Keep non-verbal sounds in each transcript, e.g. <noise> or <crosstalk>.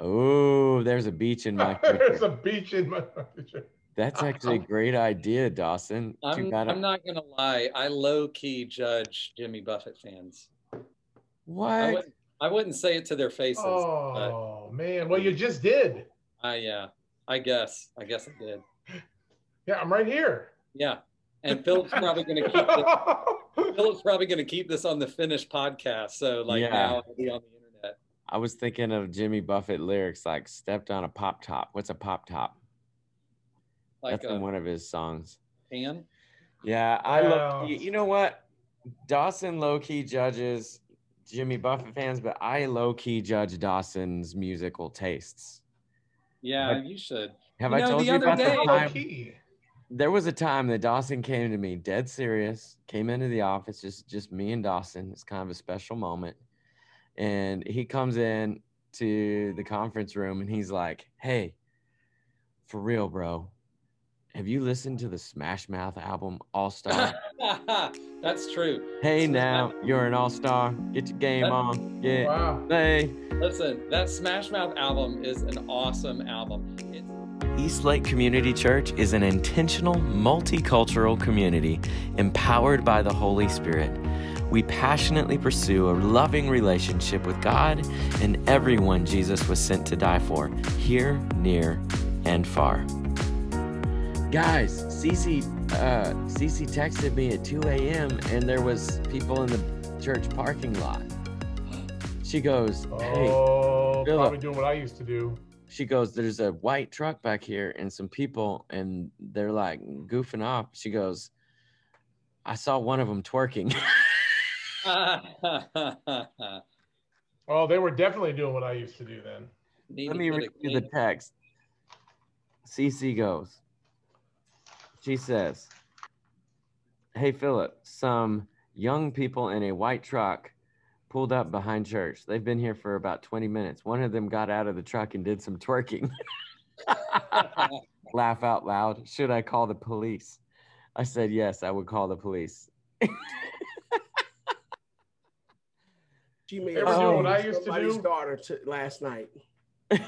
Oh, there's a beach in my <laughs> There's a beach in my. That's <laughs> actually a great idea, Dawson. I'm, bad I- I'm not gonna lie. I low key judge Jimmy Buffett fans. I wouldn't, I wouldn't say it to their faces. but Oh man, well you just did. I yeah. I guess. I guess I did. <laughs> Yeah, I'm right here. Yeah. And Philip's probably gonna keep this, Philip's probably gonna keep this on the finished podcast. So like Yeah. now it'll be on the internet. I was thinking of Jimmy Buffett lyrics like stepped on a pop top. What's a pop top? Like That's a in one of his songs. pan. Yeah, I low Well- key, you know what? Dawson low key judges Jimmy Buffett fans, but I low key judge Dawson's musical tastes. Yeah, Like- you should. Have You I know, told the you other about day- the Low time? key. There was a time that Dawson came to me dead serious, came into the office, just just me and Dawson. It's kind of a special moment. And he comes in to the conference room and he's like, Hey, for real, bro. Have you listened to the Smash Mouth album All Star? <laughs> That's true. hey now, you're an all-star. Get your game on. Yeah. Wow. Hey. Listen, that Smash Mouth album is an awesome album. It's East Lake Community Church is an intentional, multicultural community empowered by the Holy Spirit. We passionately pursue a loving relationship with God and everyone Jesus was sent to die for, here, near, and far. Guys, Cece, uh, Cece texted me at 2 a.m. and there was people in the church parking lot. She goes, "Hey." Oh, probably doing what I used to do. She goes, There's a white truck back here and some people, and they're like goofing off. She goes, I saw one of them twerking. <laughs> Oh, they were definitely doing what I used to do then. Need Let me read you the text. CC goes, She says, Hey, Philip, some young people in a white truck pulled up behind church. They've been here for about 20 minutes. One of them got out of the truck and did some twerking. <laughs> Laugh out loud. Should I call the police? I said, Yes, I would call the police. <laughs> She made They were doing what I used to do. daughter t- last night. Damn.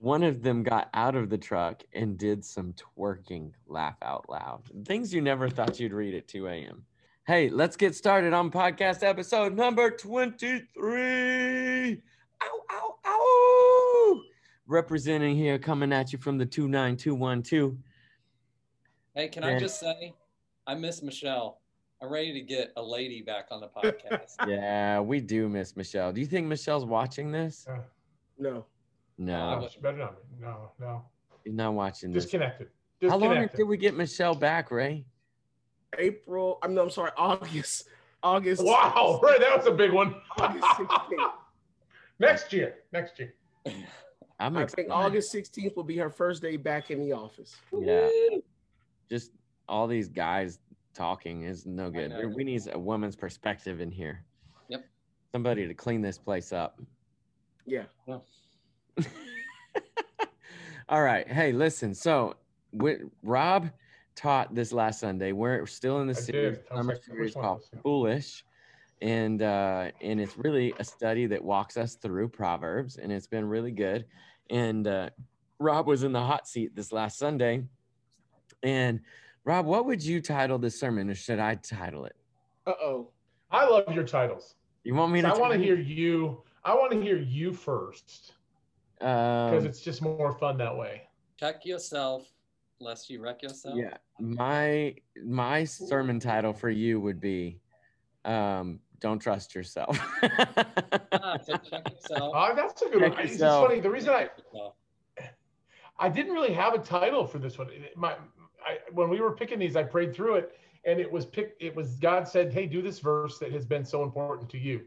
One of them got out of the truck and did some twerking. Laugh out loud. Things you never thought you'd read at 2 a.m. Hey, let's get started on podcast episode number 23. Ow, ow, ow. Representing here, coming at you from the 29212. Hey, can Yeah. I just say, I miss Michelle. I'm ready to get a lady back on the <laughs> podcast. Yeah, we do miss Michelle. Do you think Michelle's watching this? Uh, No. No, no, she better not. be. No, no. she's not watching this. Disconnected. How long Disconnected. did we get Michelle back, Ray? April. I'm no, I'm sorry. August. August. Wow, right, that was a big one. August 16th. <laughs> next year. Next year. <laughs> I'm I excited. think August 16th will be her first day back in the office. Yeah. just all these guys talking is no good. We need a woman's perspective in here. Yep. Somebody to clean this place up. Yeah. <laughs> all right. Hey, listen. So, we, Rob taught this last Sunday. We're still in the I series, did. Summer like, series called was? Foolish, and uh, and it's really a study that walks us through Proverbs, and it's been really good. And uh, Rob was in the hot seat this last Sunday, and Rob, what would you title this sermon, or should I title it? Uh oh. I love your titles. You want me to? I want to hear you. I want to hear you first because Um, it's just more fun that way. Check yourself, lest you wreck yourself. yeah, my my sermon title for you would be, um, "Don't trust yourself." Ah, so check <laughs> yourself. Uh, that's a good Check one. It's just funny. The reason I I didn't really have a title for this one. My, I, when we were picking these, I prayed through it, and it was picked. It was God said, "Hey, do this verse that has been so important to you,"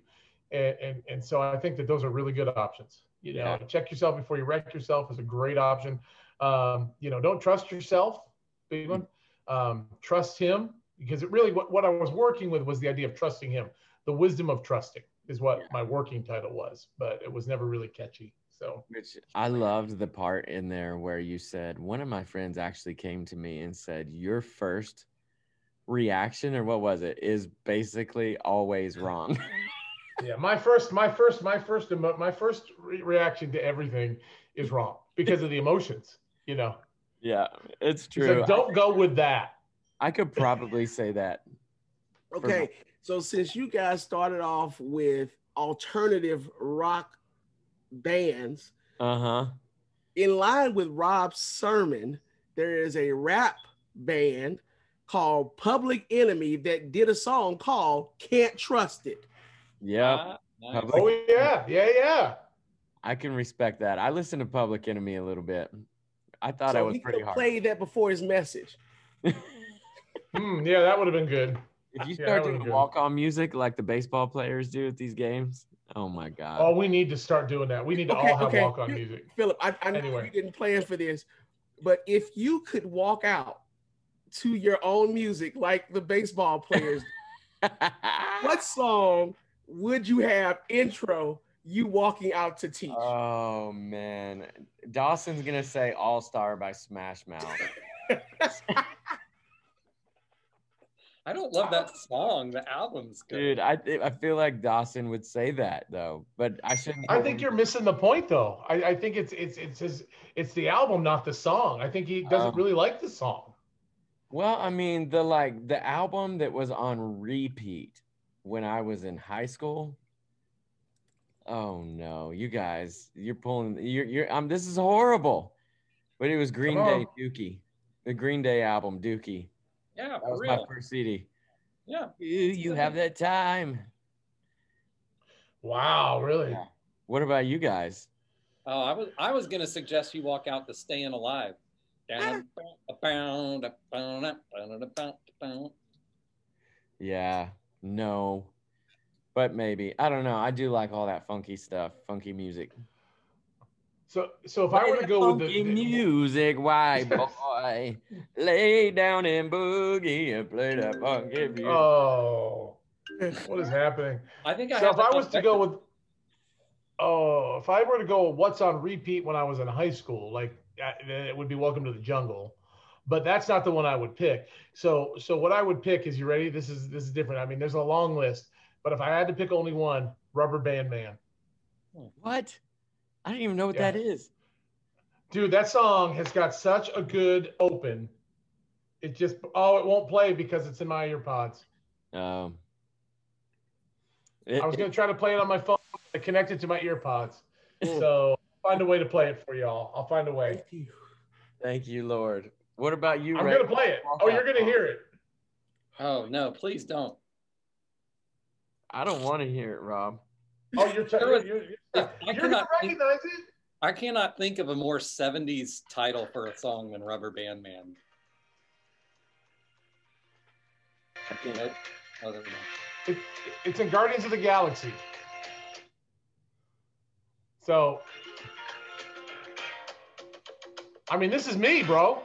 and and, and so I think that those are really good options. You know, Yeah. check yourself before you wreck yourself is a great option. Um, you know, don't trust yourself. Big one. Um, trust Him because it really what, what I was working with was the idea of trusting Him. The wisdom of trusting is what Yeah. my working title was, but it was never really catchy. So Which I loved the part in there where you said one of my friends actually came to me and said your first reaction or what was it is basically always <laughs> wrong. Yeah, my first, my first, my first, emo- my first re- reaction to everything is wrong because of the emotions. You know, Yeah, it's It's true. like, don't go with that. I could probably say that. <laughs> Okay, so since you guys started off with alternative rock bands, Uh huh. in line with Rob's sermon, there is a rap band called Public Enemy that did a song called Can't Trust It. Yep. Ah, nice. Oh yeah, yeah, yeah. I can respect that. I listen to Public Enemy a little bit. I thought I so was he pretty could hard. play that before his message. <laughs> Hmm, yeah, that would have been good. If you start that doing walk on music like the baseball players do at these games, oh my god. Oh, we need to start doing that. We need to Okay, all have okay. walk on music. Philip, I, I know Anyway. you didn't plan for this, but if you could walk out to your own music like the baseball players, <laughs> what song would you have intro you walking out to teach? Oh man, Dawson's gonna say "All Star" by Smash Mouth. <laughs> I don't love that song. The album's good. Dude, I I feel like Dawson would say that though, but I shouldn't. I think you're missing the point, though. I, I think it's it's it's his it's the album, not the song. I think he doesn't Oh. really like the song. Well, I mean, the like the album that was on repeat when I was in high school. Oh no, you guys, you're pulling. You're you're. Um, this is horrible. But it was Green Come Day on. Dookie, the Green Day album Dookie. yeah, That for was my first CD. Yeah. You, you have that time. Wow, really? Yeah. What about you guys? Oh, I was I was gonna suggest you walk out to Staying Alive. Yeah, no, but maybe I don't know. I do like all that funky stuff, funky music. So so if I were to go with the, funky the- music, why <laughs> boy, lay down and boogie and play that funky music. oh, what is happening? I think I So have if I was to go with, oh, if I were to go what's on repeat when I was in high school, like then it would be Welcome to the Jungle, but that's not the one I would pick. So so what I would pick is you ready? This is this is different. I mean, there's a long list, but if I had to pick only one, Rubber Band Man. What? I don't even know what Yeah. that is. Dude, that song has got such a good open. It just oh, it won't play because it's in my ear pods. Um, I was gonna try to play it on my phone, but connect it to my ear pods. Mm. So find a way to play it for y'all. I'll find a way. Thank you. thank you, Lord. What about you? I'm Ray? gonna play it. Oh, you're gonna hear it. Oh no, please don't. I don't want to hear it, Rob. Oh, you're t- you're, was- you're, I you're, you're gonna cannot think- it. I cannot think of a more 70s title for a song than Rubber Band Man. I can't- Nope. Oh, there we go. it. It's in Guardians of the Galaxy. So, I mean, this is me, bro.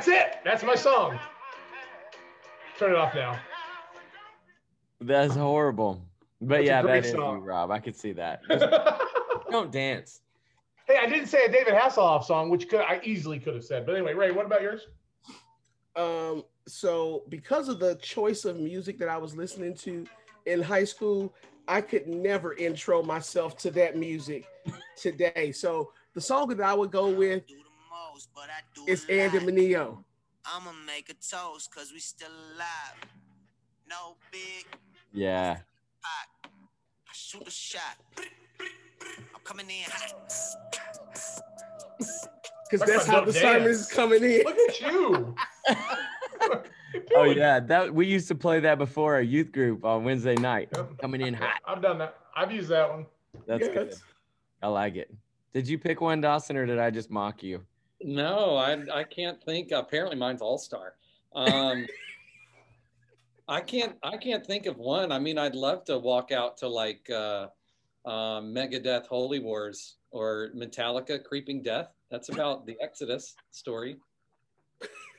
That's it. That's my song. Turn it off now. That's horrible. But That's a yeah, great that is you. Rob. I could see that. <laughs> hey, don't dance. Hey, I didn't say a David Hasselhoff song, which could I easily could have said. But anyway, Ray, what about yours? Um, so because of the choice of music that I was listening to in high school, I could never intro myself to that music today. So the song that I would go with do the most, but I do is a Andy lot. Mineo. I'ma make a toast cause we still alive. No big Yeah. I shoot a shot. I'm coming in hot. <laughs> Because That's that's how the dance. sermon is coming in. Look at you. <laughs> Oh yeah, that we used to play that before our youth group on Wednesday night. Yep. Coming in hot. I've done that. I've used that one. That's Yes. good. I like it. Did you pick one, Dawson, or did I just mock you? No, I I can't think. Apparently, mine's All Star. Um, <laughs> I can't I can't think of one. I mean, I'd love to walk out to like uh, um, Megadeth, Holy Wars, or Metallica, Creeping Death. That's about the Exodus story.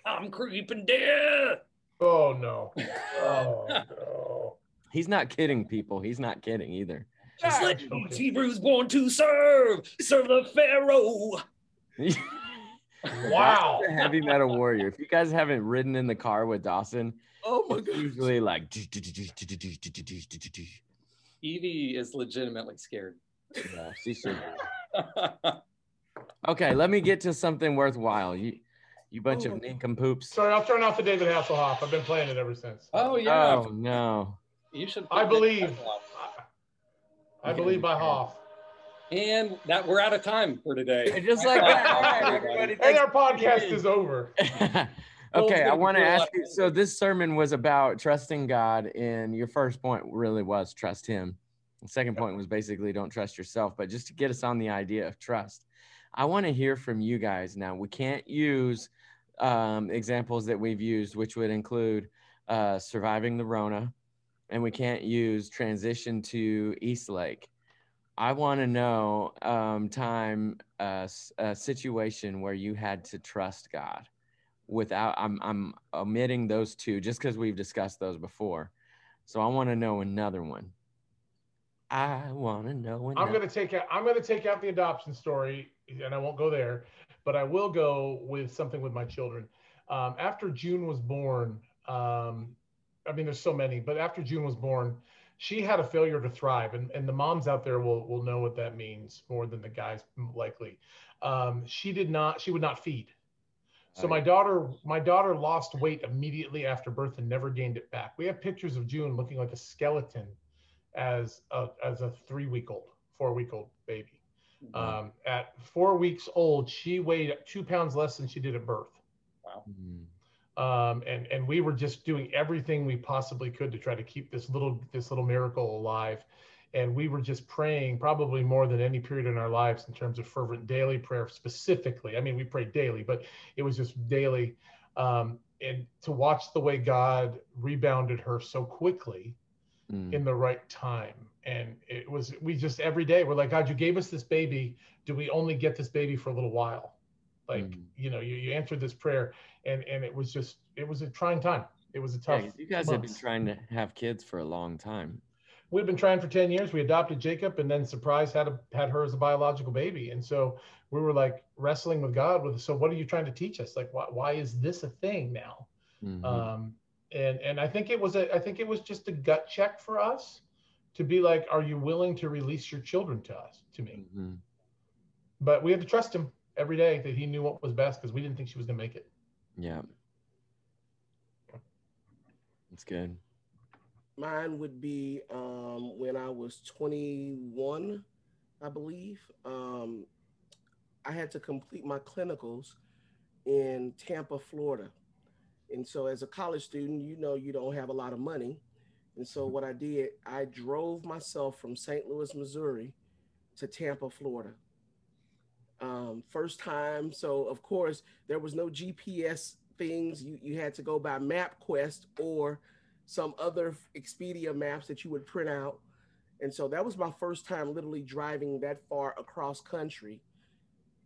I'm creeping death. Oh no. <laughs> Oh no. He's not kidding, people. He's not kidding either. Just like Okay. Hebrews born to serve, serve the Pharaoh. <laughs> Wow. A heavy metal warrior. If you guys haven't ridden in the car with Dawson, Oh my god. usually like. Evie is legitimately scared. Yeah, she should. Okay, let me get to something worthwhile. You, you bunch Oh. of nincompoops. Sorry, I'll turn off the David Hasselhoff. I've been playing it ever since. oh yeah, Oh no. you should. I believe. that up. I believe by Hoff. And that we're out of time for today. Just like that. All right. And our podcast is over. <laughs> okay, I want to do a lot ask you. So this sermon was about trusting God, and your first point really was trust Him. The second point was basically don't trust yourself, but just to get us on the idea of trust, I want to hear from you guys now. We can't use um, examples that we've used, which would include uh, surviving the Rona, and we can't use transition to East Lake. I want to know um, time uh, a situation where you had to trust God without I'm I'm omitting those two just because we've discussed those before. So I want to know another one. I want to know another. I'm gonna take out. I'm gonna take out the adoption story, and I won't go there, but I will go with something with my children. Um, after June was born, um, I mean, there's so many, but after June was born, she had a failure to thrive, and, and the moms out there will will know what that means more than the guys likely. Um, she did not. She would not feed. So my daughter, my daughter lost weight immediately after birth and never gained it back. We have pictures of June looking like a skeleton as a as a three week old, four week old baby. Um, at four weeks old, she weighed two pounds less than she did at birth. Mm, Um, and and we were just doing everything we possibly could to try to keep this little this little miracle alive. And we were just praying probably more than any period in our lives in terms of fervent daily prayer specifically. I mean, we prayed daily, but it was just daily. Um, and to watch the way God rebounded her so quickly mm, in the right time. And it was, we just every day, we're like, God, you gave us this baby. Do we only get this baby for a little while? Like, Mm. you know, you, you answered this prayer and, and it was just, it was a trying time. It was a tough. yeah, you guys have been trying to have kids for a long time. We've been trying for 10 years. We adopted Jacob and then surprise had a, had her as a biological baby. And so we were like wrestling with God with, so what are you trying to teach us? Like, why, why is this a thing now? Mhm. um, and and I think it was a I think it was just a gut check for us to be like, are you willing to release your children to us to me? Mhm. But we had to trust him every day that he knew what was best because we didn't think she was gonna make it. Yeah. That's good. Mine would be um, when I was 21, I believe. Um, I had to complete my clinicals in Tampa, Florida. And so, as a college student, you know, you don't have a lot of money. And so, what I did, I drove myself from St. Louis, Missouri to Tampa, Florida. Um, first time. So, of course, there was no GPS things. You, you had to go by MapQuest or some other Expedia maps that you would print out. And so that was my first time literally driving that far across country,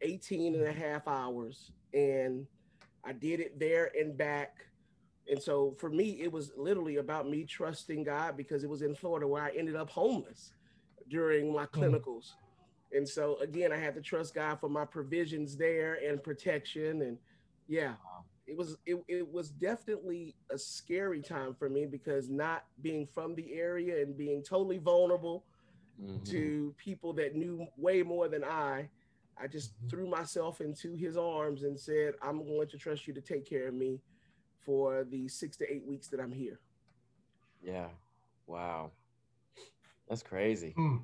18 and a half hours. And I did it there and back. And so for me, it was literally about me trusting God because it was in Florida where I ended up homeless during my clinicals. And so again, I had to trust God for my provisions there and protection. And yeah, it was it, it was definitely a scary time for me because not being from the area and being totally vulnerable Mhm. to people that knew way more than I, I just threw myself into his arms and said, I'm going to trust you to take care of me for the six to eight weeks that I'm here. Yeah. Wow. That's crazy. Hmm.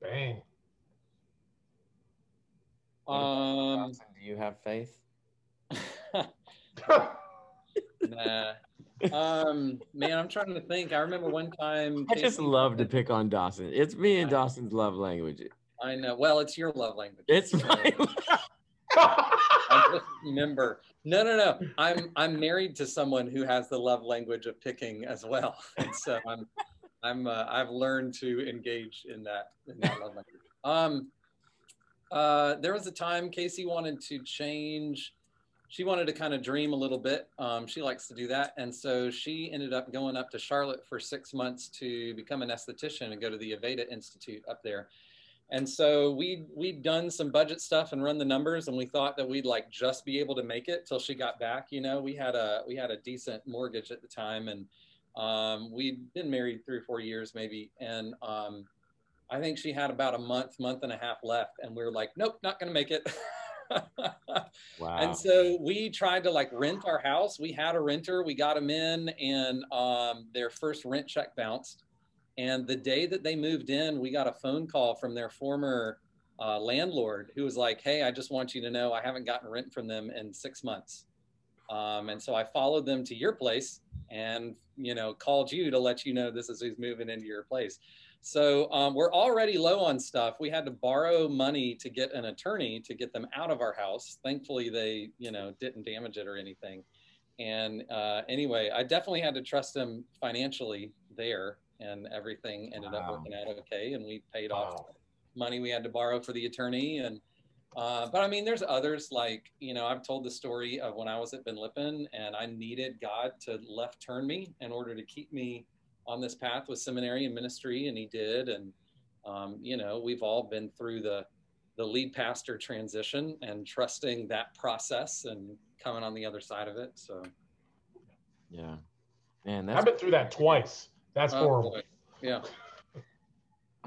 Bang. Um, do you have faith? <laughs> nah. Um, man, I'm trying to think. I remember one time. I just love to pick on Dawson. It's me and Dawson's love language. I know. Well, it's your love language. It's So, my I just remember. No, no, no. I'm I'm married to someone who has the love language of picking as well, <laughs> and so I'm I'm uh, I've learned to engage in that in that love language. Um, uh, there was a time Casey wanted to change. She wanted to kind of dream a little bit. Um, she likes to do that, and so she ended up going up to Charlotte for six months to become an esthetician and go to the Aveda Institute up there. and so we we'd done some budget stuff and run the numbers, and we thought that we'd like just be able to make it till she got back. You know, we had a we had a decent mortgage at the time, and um, we'd been married three or four years maybe, and um, I think she had about a month, month and a half left, and we were like, nope, not gonna make it. <laughs> Wow. And so we tried to like rent our house. We had a renter. We got them in, and um, their first rent check bounced. And the day that they moved in, we got a phone call from their former uh, landlord who was like, "Hey, I just want you to know I haven't gotten rent from them in six months." Um, and so I followed them to your place and you know called you to let you know this is who's moving into your place. So um, we're already low on stuff. We had to borrow money to get an attorney to get them out of our house. Thankfully, they you know didn't damage it or anything. And uh, anyway, I definitely had to trust them financially there, and everything ended up working out okay. And we paid off money we had to borrow for the attorney and uh, but I mean, there's others like, you know, I've told the story of when I was at Ben Lippen and I needed God to left turn me in order to keep me on this path with seminary and ministry. And he did. And, um, you know, we've all been through the, the lead pastor transition and trusting that process and coming on the other side of it. So, yeah. Man, I've been through that twice. That's oh, horrible. boy. yeah.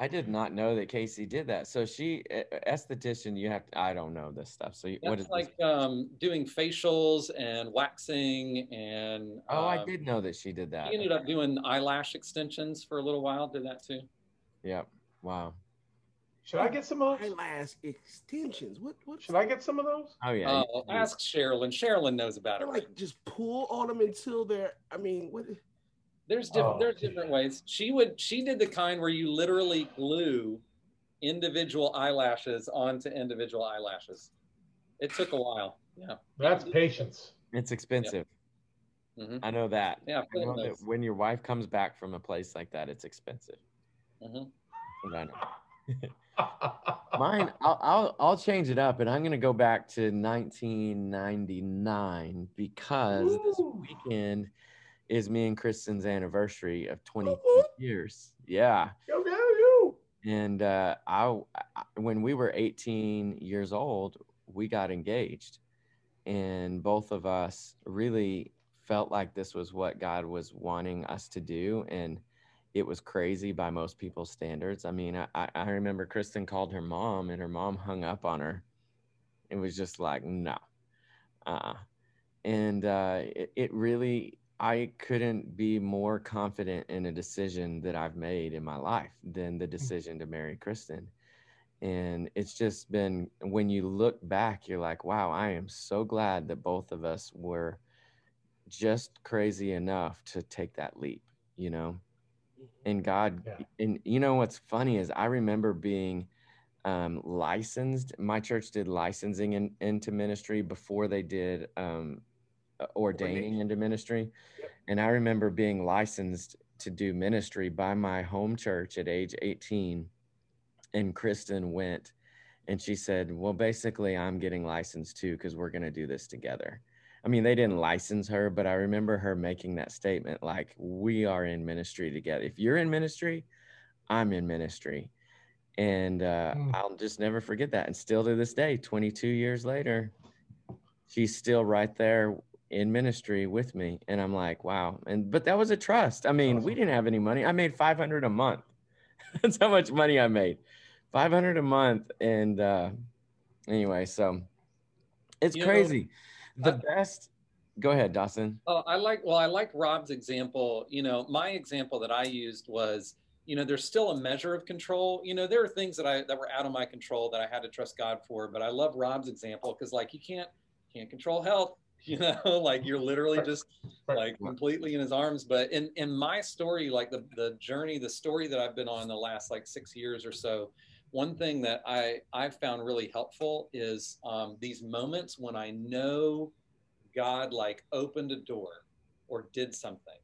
I did not know that Casey did that. So she uh, esthetician, you have to, I don't know this stuff. So you- That's is like um, doing facials and waxing and. Oh, I um, did know that she did that. She ended up doing eyelash extensions for a little while. Did that too. Yep. Wow. Should I get some of those? Eyelash extensions. What? What? Should I get some of those? Oh yeah. Oh, you- you- ask Sherilyn. Sherilyn knows about it. Or like just pull on them until they're. I mean, what? There's different. Oh. There's different ways. She would. She did the kind where you literally glue individual eyelashes onto individual eyelashes. It took a while. Yeah. That's patience. it's expensive. Mhm. I know that. Yeah. I know that when your wife comes back from a place like that, it's expensive. Mhm. I know. <laughs> Mine, I'll, I'll I'll change it up, and I'm gonna go back to 1999 because this weekend is me and Kristen's anniversary of 22 Woo-hoo. years. Yeah, Go get you. and uh, I, when we were 18 years old, we got engaged, and both of us really felt like this was what God was wanting us to do, and it was crazy by most people's standards. I mean, I, I I remember Kristen called her mom, and her mom hung up on her. It was just like no, uh, and uh, it, it really I couldn't be more confident in a decision that I've made in my life than the decision to marry Kristen. And it's just been when you look back, you're like, wow, I am so glad that both of us were just crazy enough to take that leap, you know? And God, Yeah. and you know what's funny is I remember being um, licensed. My church did licensing in, into ministry before they did um, ordaining into ministry. Yep. And I remember being licensed to do ministry by my home church at age 18. And Kristen went and she said, Well, basically, I'm getting licensed too because we're going to do this together. I mean, they didn't license her, but I remember her making that statement like, We are in ministry together. If you're in ministry, I'm in ministry. And uh, Mm. I'll just never forget that. And still to this day, 22 years later, she's still right there in ministry with me. And I'm like, wow. And but that was a trust. I mean, we didn't have any money. I made 500 a month. <laughs> That's how much money I made. 500 a month. And uh, anyway, so it's You know, crazy. the I- best. Go ahead, Dawson. Oh, I like. Well, I like Rob's example. You know, my example that I used was, you know, there's still a measure of control. You know, there are things that I that were out of my control that I had to trust God for. But I love Rob's example because, like, you can't can't control health. <laughs> You know, like you're literally just like completely in His arms. But in in my story, like the the journey, the story that I've been on the last like six years or so. One thing that I I've found really helpful is um, these moments when I know God like opened a door or did something.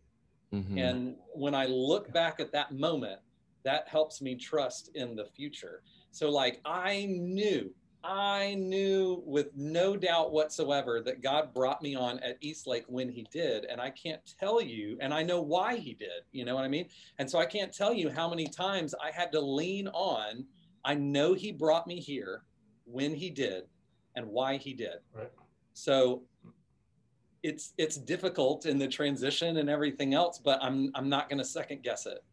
Mhm. And when I look back at that moment, that helps me trust in the future. So, like, I knew, I knew with no doubt whatsoever that God brought me on at Eastlake when He did. And I can't tell you, and I know why He did. You know what I mean? And so I can't tell you how many times I had to lean on. I know he brought me here when he did and why he did. Right. So it's it's difficult in the transition and everything else, but I'm I'm not going to second guess it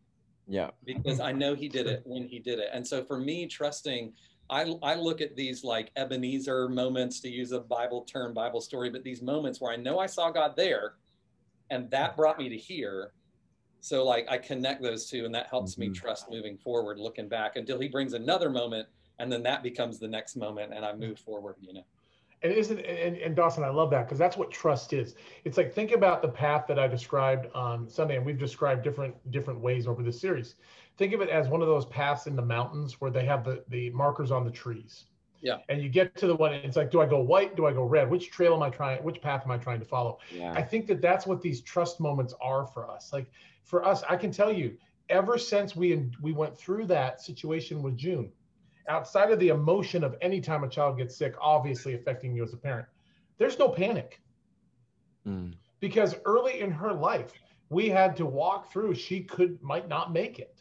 Yeah. because I know he did it when he did it. And so for me, trusting, I, I look at these like Ebenezer moments to use a Bible term, Bible story, but these moments where I know I saw God there and that brought me to here. So like I connect those two and that helps me Mhm. trust moving forward, looking back until he brings another moment and then that becomes the next moment and I move forward, you know. And isn't and, and Dawson, I love that because that's what trust is. It's like think about the path that I described on Sunday, and we've described different different ways over the series. Think of it as one of those paths in the mountains where they have the the markers on the trees. Yeah. And you get to the one, it's like, do I go white? Do I go red? Which trail am I trying? Which path am I trying to follow? Yeah. I think that that's what these trust moments are for us. Like for us, I can tell you, ever since we we went through that situation with June, outside of the emotion of any time a child gets sick, obviously affecting you as a parent, there's no panic Mm. because early in her life, we had to walk through. She could might not make it.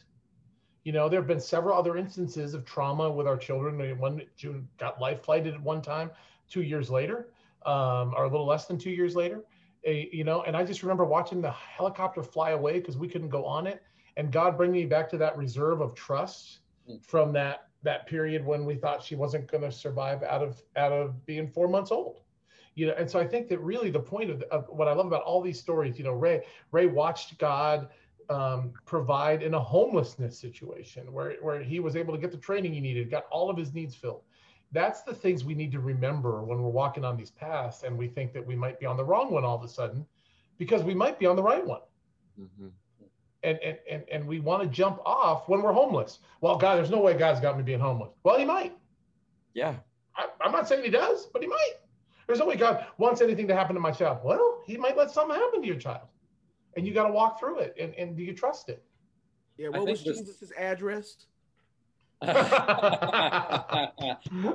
You know, there have been several other instances of trauma with our children. One June got life flighted at one time, two years later, um, or a little less than two years later. A, you know, and I just remember watching the helicopter fly away because we couldn't go on it, and God bring me back to that reserve of trust Mm. from that that period when we thought she wasn't going to survive out of out of being four months old you know and so i think that really the point of, of what i love about all these stories you know ray ray watched god um, provide in a homelessness situation where where he was able to get the training he needed got all of his needs filled that's the things we need to remember when we're walking on these paths and we think that we might be on the wrong one all of a sudden because we might be on the right one Mhm. and and and, and we want to jump off when we're homeless well god there's no way god's got me being homeless well he might Yeah. I, I'm not saying he does, but he might. There's no way God wants anything to happen to my child. Well, he might let something happen to your child. And you got to walk through it. And, and do you trust it? Yeah, what was think this- Jesus' address? <laughs> <laughs> I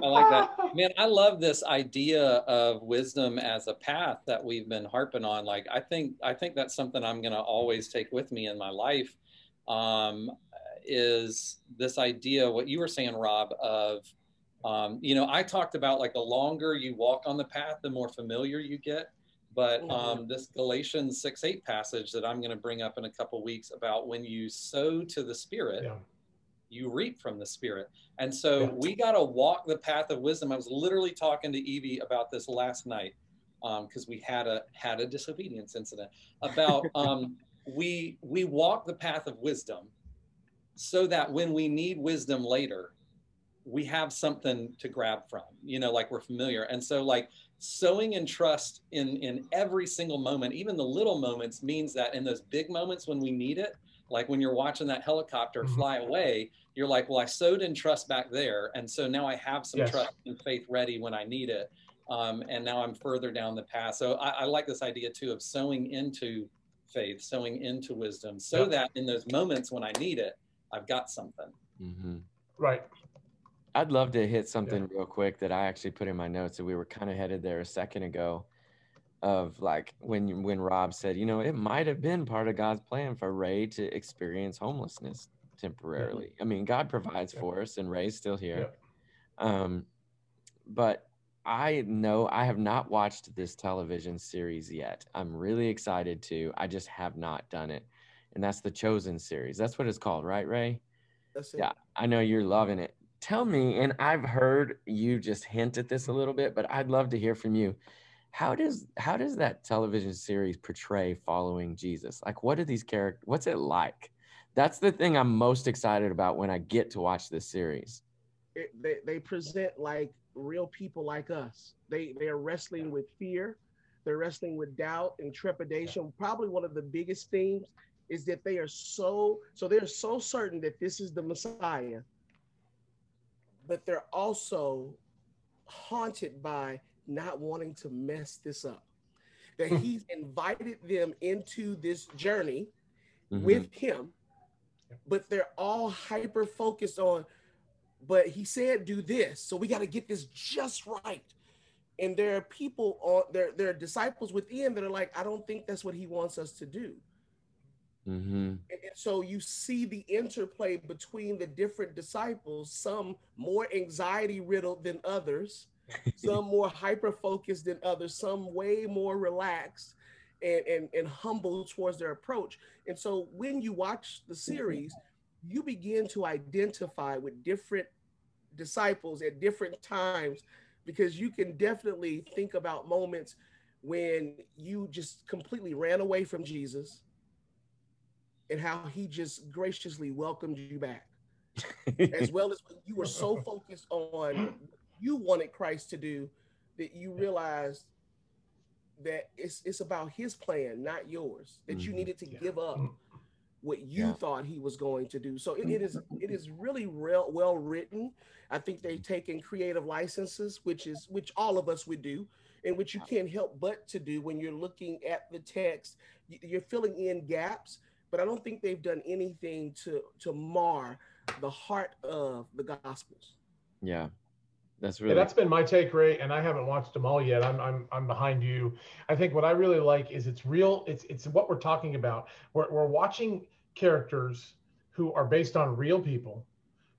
like that. Man, I love this idea of wisdom as a path that we've been harping on. Like, I think I think that's something I'm going to always take with me in my life. Um, is this idea what you were saying, Rob? Of um, you know, I talked about like the longer you walk on the path, the more familiar you get. But um, this Galatians six eight passage that I'm going to bring up in a couple weeks about when you sow to the Spirit, Yeah. you reap from the spirit. And so Yeah. we got to walk the path of wisdom. I was literally talking to Evie about this last night because we had a had a disobedience incident about <laughs> um, we we walk the path of wisdom so that when we need wisdom later we have something to grab from you know like we're familiar and so like sowing in trust in in every single moment even the little moments means that in those big moments when we need it like when you're watching that helicopter Mhm. fly away you're like well i sowed in trust back there and so now i have some Yes. trust and faith ready when i need it um, and now i'm further down the path so I, I like this idea too of sowing into faith sowing into wisdom so Yeah. that in those moments when i need it i've got something Mhm. Right. I'd love to hit something real quick that I actually put in my notes that we were kind of headed there a second ago of like when when Rob said, you know, it might have been part of God's plan for Ray to experience homelessness temporarily. I mean, God provides Yeah. for us and Ray's still here. Um but I know I have not watched this television series yet. I'm really excited to. I just have not done it. And that's the Chosen series. That's what it's called, right, Ray? That's it. Yeah. I know you're loving it. Tell me, and I've heard you just hint at this a little bit, but I'd love to hear from you. How does how does that television series portray following Jesus? Like what are these characters what's it like? That's the thing I'm most excited about when I get to watch this series. It, they, they present like real people like us. They they're wrestling with fear, they're wrestling with doubt and trepidation. Probably one of the biggest themes is that they are so so they're so certain that this is the Messiah, but they're also haunted by not wanting to mess this up. That he's invited them into this journey Mhm. with him, but they're all hyper focused on, but he said do this, so we got to get this just right. And there are people on there, there are disciples within that are like, I don't think that's what he wants us to do. Mhm. And, and so you see the interplay between the different disciples, some more anxiety riddled than others, <laughs> some more hyper focused than others, some way more relaxed and, and, and humble towards their approach. And so when you watch the series, you begin to identify with different disciples at different times because you can definitely think about moments when you just completely ran away from Jesus and how he just graciously welcomed you back as <laughs> well as when you were so focused on you wanted Christ to do that you realized that it's it's about his plan, not yours. That you Mhm. needed to Yeah. give up what you Yeah. thought he was going to do. So it, it is it is really real well written. I think they've taken creative licenses, which is which all of us would do, and which you can't help but to do when you're looking at the text. You're filling in gaps, but I don't think they've done anything to to mar the heart of the gospels. Yeah. That's Yeah, really that's been my take, Ray, and I haven't watched them all yet. I'm I'm I'm behind you. I think what I really like is it's real. It's it's what we're talking about. We're we're watching characters who are based on real people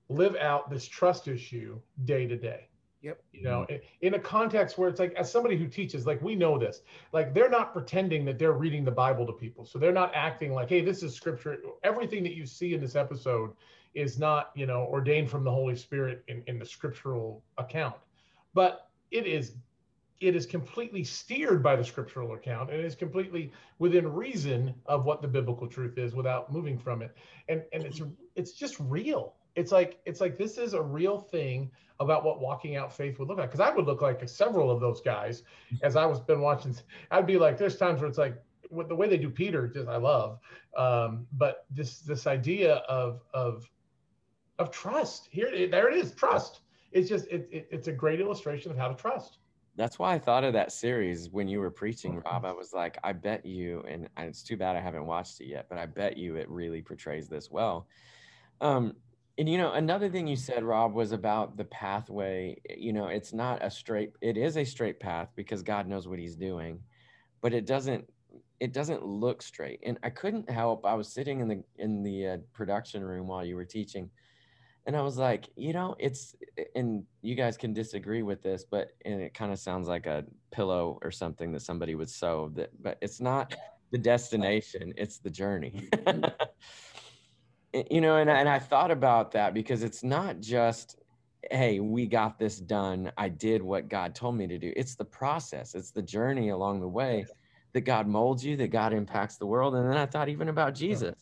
live out this trust issue day to day. Yep. You know, in, a context where it's like, as somebody who teaches, like we know this, like they're not pretending that they're reading the Bible to people. So they're not acting like, hey, this is scripture. Everything that you see in this episode is not, you know, ordained from the Holy Spirit in, in the scriptural account. But it is it is completely steered by the scriptural account and is completely within reason of what the biblical truth is without moving from it. And and it's it's just real. It's like it's like this is a real thing about what walking out faith would look like. Because I would look like several of those guys as I was been watching. I'd be like, there's times where it's like with the way they do Peter, just I love. Um, but this this idea of of of trust here, there it is, trust. It's just it, it, it's a great illustration of how to trust. that's why I thought of that series when you were preaching, Rob. I was like, I bet you, and it's too bad I haven't watched it yet, but I bet you it really portrays this well. Um, and you know, another thing you said, Rob, was about the pathway. Eh, you know, it's not a straight; it is a straight path because God knows what He's doing, but it doesn't. It doesn't look straight. And I couldn't help. I was sitting in the in the uh, production room while you were teaching, and I was like, you know, it's eh, and you guys can disagree with this, but and it kind of sounds like a pillow or something that somebody would sew that but it's not <laughs> the destination, it's the journey. Mm-hmm. Eh, you know, and, and I thought about that because it's not just hey, we got this done. I did what God told me to do. It's the process, it's the journey along the way that God molds you, that God impacts the world. And then I thought even about Jesus.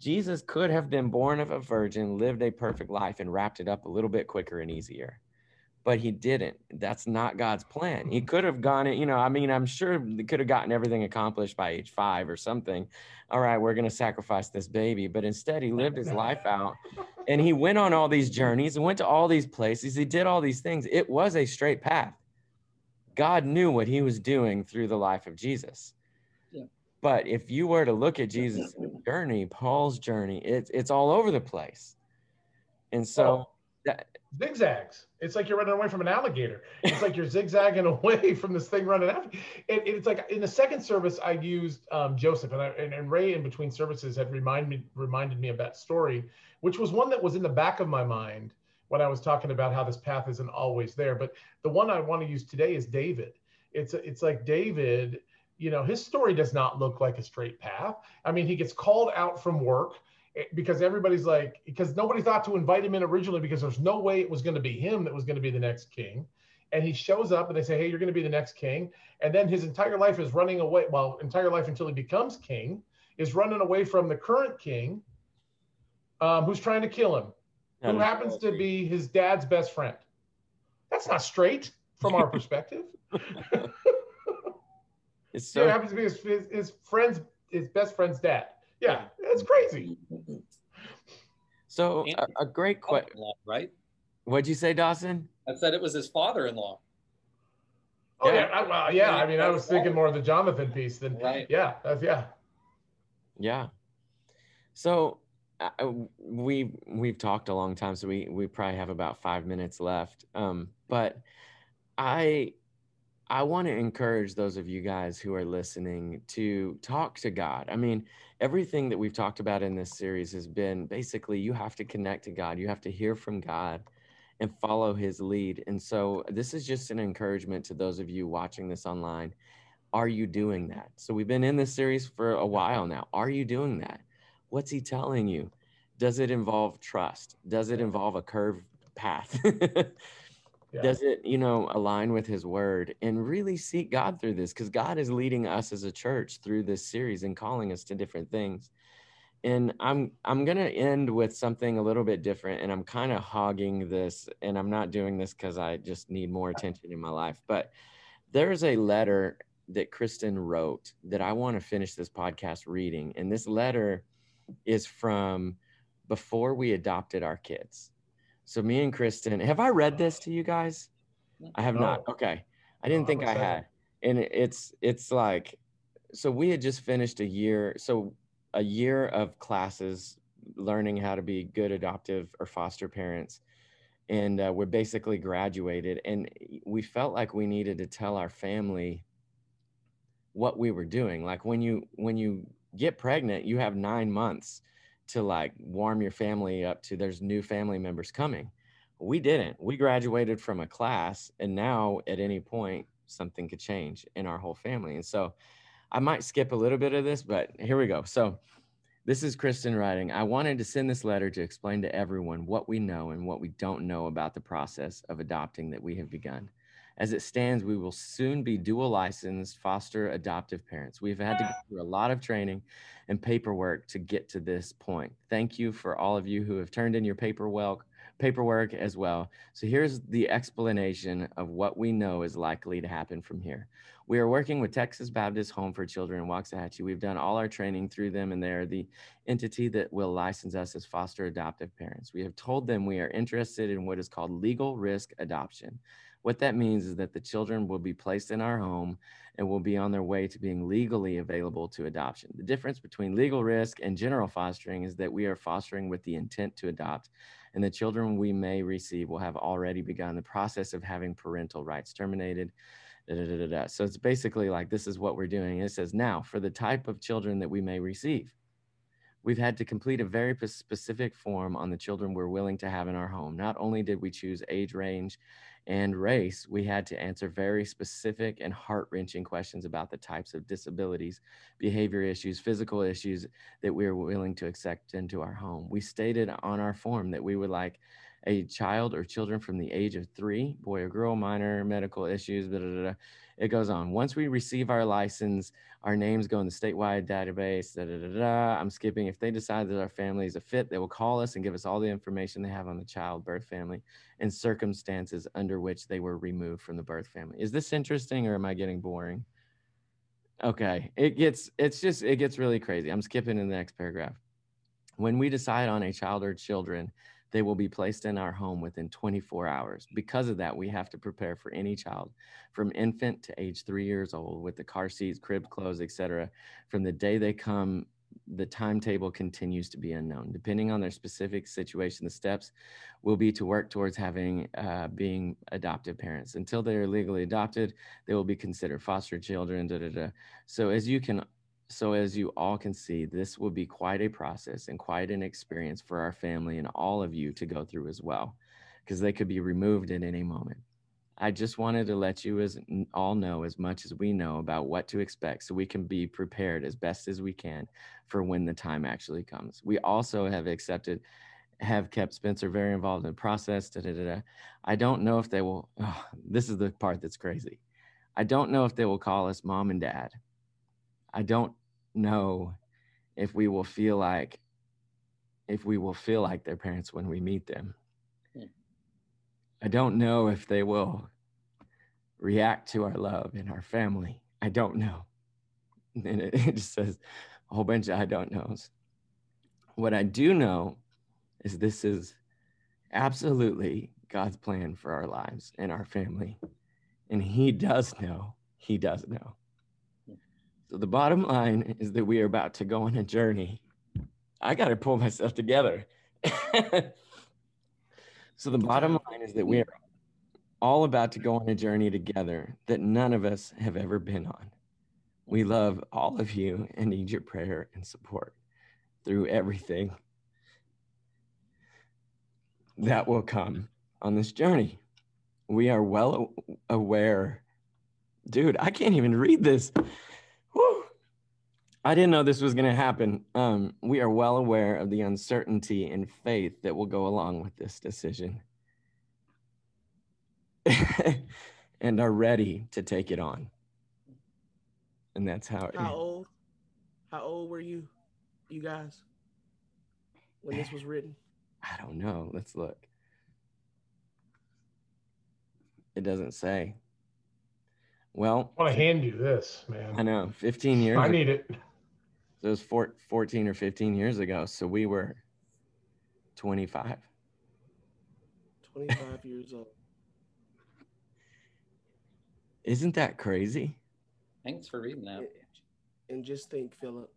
Jesus could have been born of a virgin, lived a perfect life, and wrapped it up a little bit quicker and easier. But he didn't. That's not God's plan. He mm-hmm. could have gone it, you know, I mean, I'm sure they could have gotten everything accomplished by age five or something. All right, we're going to sacrifice this baby. But instead, he lived his life out and he went on all these journeys and went to all these places. He did all these things. It was a straight path. God knew what he was doing through the life of Jesus. Yeah. But if you were to look at Jesus' journey, Paul's journey, it's it's all over the place. And so oh. That zigzags. It's like you're running away from an alligator. It's like you're zigzagging <laughs> away from this thing running after. And it's like in the second service, I used um, Joseph, and, I, and and Ray in between services had remind me reminded me of that story, which was one that was in the back of my mind when I was talking about how this path isn't always there. But the one I want to use today is David. It's it's like David. You know, his story does not look like a straight path. I mean, he gets called out from work because everybody's like because nobody thought to invite him in originally because there's no way it was going to be him that was going to be the next king. And he shows up and they say hey you're going to be the next king. And then his entire life is running away well entire life until he becomes king is running away from the current king um, who's trying to kill him who happens to be his dad's best friend. That's not straight from our <laughs> perspective. It's <laughs> so it happens to be his, his, his friend's his best friend's dad yeah that's crazy so a, a great question. Right? What'd you say, Dawson? I said it was his father-in-law. Oh Yeah. yeah, I, well, yeah. I mean, I was thinking more of the Jonathan piece than Right. yeah, that's yeah. Yeah. So uh, we we've talked a long time, so we we probably have about five minutes left. Um, but I I want to encourage those of you guys who are listening to talk to God. I mean, everything that we've talked about in this series has been basically you have to connect to God, you have to hear from God and follow his lead. And so, this is just an encouragement to those of you watching this online. Are you doing that? So, we've been in this series for a while now. Are you doing that? What's he telling you? Does it involve trust? Does it involve a curved path? <laughs> Yeah. Does it, you know, align with his word and really seek God through this? Because God is leading us as a church through this series and calling us to different things. And I'm I'm gonna end with something a little bit different, and I'm kind of hogging this, and I'm not doing this because I just need more uh attention in my life. But there's a letter that Kristen wrote that I want to finish this podcast reading, and this letter is from before we adopted our kids. So me and Kristen, have I read this to you guys? I have not. Okay. I didn't No, think I had. And it's it's like so we had just finished a year so a year of classes learning how to be good adoptive or foster parents and uh, we're basically graduated and we felt like we needed to tell our family what we were doing like when you when you get pregnant you have 9 months to like warm your family up to there's new family members coming we didn't we graduated from a class and now at any point something could change in our whole family and so i might skip a little bit of this but here we go so this is Kristen writing. I wanted to send this letter to explain to everyone what we know and what we don't know about the process of adopting that we have begun. As it stands, we will soon be dual licensed foster adoptive parents. We've had to go <gasps> through a lot of training and paperwork to get to this point. Thank you for all of you who have turned in your paperwork paperwork as well. So here's the explanation of what we know is likely to happen from here. We are working with Texas Baptist Home for Children in Waxahachie. We've done all our training through them, and they're the entity that will license us as foster adoptive parents. We have told them we are interested in what is called legal risk adoption. What that means is that the children will be placed in our home and will be on their way to being legally available to adoption. The difference between legal risk and general fostering is that we are fostering with the intent to adopt, and the children we may receive will have already begun the process of having parental rights terminated. Da, da, da. So it's basically like this is what we're doing. It says now for the type of children that we may receive. We've had to complete a very specific form on the children we're willing to have in our home. Not only did we choose age range and race, we had to answer very specific and heart wrenching questions about the types of disabilities, behavior issues, physical issues that we were willing to accept into our home. We stated on our form that we would like a child or children from the age of three, boy or girl, minor medical issues, da, da, da. It goes on. Once we receive our license, our names go in the statewide database. Da, da, da, da. I'm skipping. If they decide that our family is a fit, they will call us and give us all the information they have on the child birth family and circumstances under which they were removed from the birth family. Is this interesting or am I getting boring? Okay, it gets it's just it gets really crazy. I'm skipping in the next paragraph. When we decide on a child or children, they will be placed in our home within 24 hours. Because of that, we have to prepare for any child from infant to age three years old with the car seats, crib clothes, etc. From the day they come, the timetable continues to be unknown. Depending on their specific situation, the steps will be to work towards having uh, being adoptive parents. Until they are legally adopted, they will be considered foster children. Da, da, da. So as you can so, as you all can see, this will be quite a process and quite an experience for our family and all of you to go through as well, because they could be removed at any moment. I just wanted to let you as all know as much as we know about what to expect so we can be prepared as best as we can for when the time actually comes. We also have accepted have kept Spencer very involved in the process. Da, da, da. I don't know if they will oh, <sighs> this is the part that's crazy. I don't know if they will call us mom and dad. I don't know if we will feel like if we will feel like their parents when we meet them. Hmm. I don't know if they will react to our love and our family. I don't know. <laughs> And it, it just says a whole bunch of I don't knows. What I do know is this is absolutely God's plan for our lives and our family. And He does know. He does know. So the bottom line is that we are about to go on a journey. I got to pull myself together. <laughs> so the bottom line is that we are all about to go on a journey together that none of us have ever been on. We love all of you and need your prayer and support through everything that will come on this journey. We are well aware. Dude, I can't even read this. Whew. I didn't know this was going to happen. Um, we are well aware of the uncertainty and faith that will go along with this decision <laughs> and are ready to take it on. And that's how it How <laughs> old? How old were you, you guys, when this was written? I don't know. Let's look. It doesn't say. Well, I want to hand you this, man. I know 15 years. I need it. It was four, 14 or 15 years ago. So we were 25. 25 <laughs> years old. Isn't that crazy? Thanks for reading that. And just think, Philip,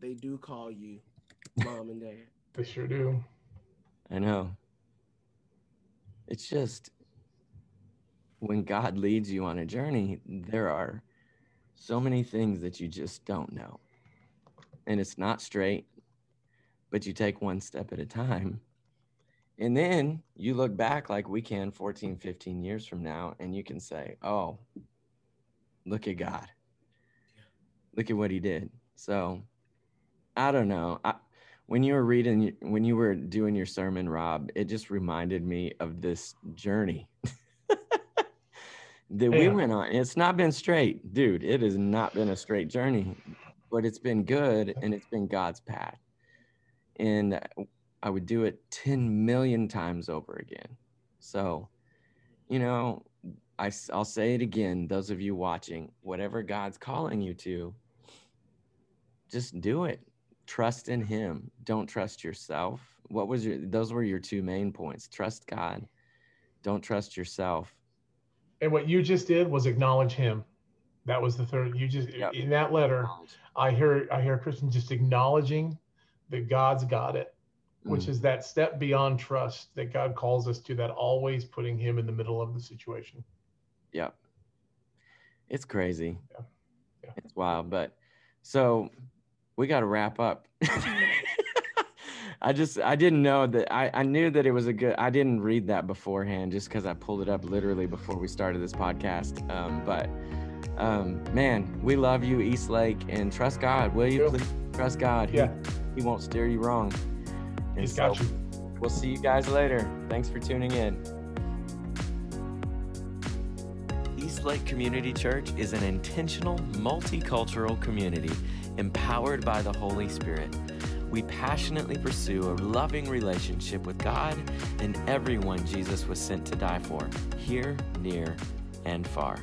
they do call you mom and dad. They sure do. I know. It's just when God leads you on a journey, there are so many things that you just don't know. And it's not straight, but you take one step at a time. And then you look back like we can 14, 15 years from now, and you can say, oh, look at God. Look at what he did. So I don't know. I, when you were reading when you were doing your sermon rob it just reminded me of this journey <laughs> that we went on it's not been straight dude it has not been a straight journey but it's been good and it's been god's path. And i would do it 10 million times over again. So you know I, i'll say it again those of you watching whatever god's calling you to just do it. Trust in him. Don't trust yourself. What was your those were your two main points. Trust god. Don't trust yourself. And what you just did was acknowledge him. That was the third. You just Yep. in that letter, I hear I hear Kristen just acknowledging that God's got it, which Mm. is that step beyond trust that God calls us to. That always putting Him in the middle of the situation. Yep. It's crazy. Yeah. Yeah. It's wild. But so we got to wrap up. <laughs> I just, I didn't know that. I, I knew that it was a good, I didn't read that beforehand just because I pulled it up literally before we started this podcast. Um, but um, man, we love you, Eastlake, and trust God. Will you please trust God? He- Yeah. He, won't steer you wrong. And He's got you. We'll see you guys later. Thanks for tuning in. Eastlake Community Church is an intentional, multicultural community empowered by the Holy Spirit. We passionately pursue a loving relationship with God and everyone Jesus was sent to die for, here, near, and far.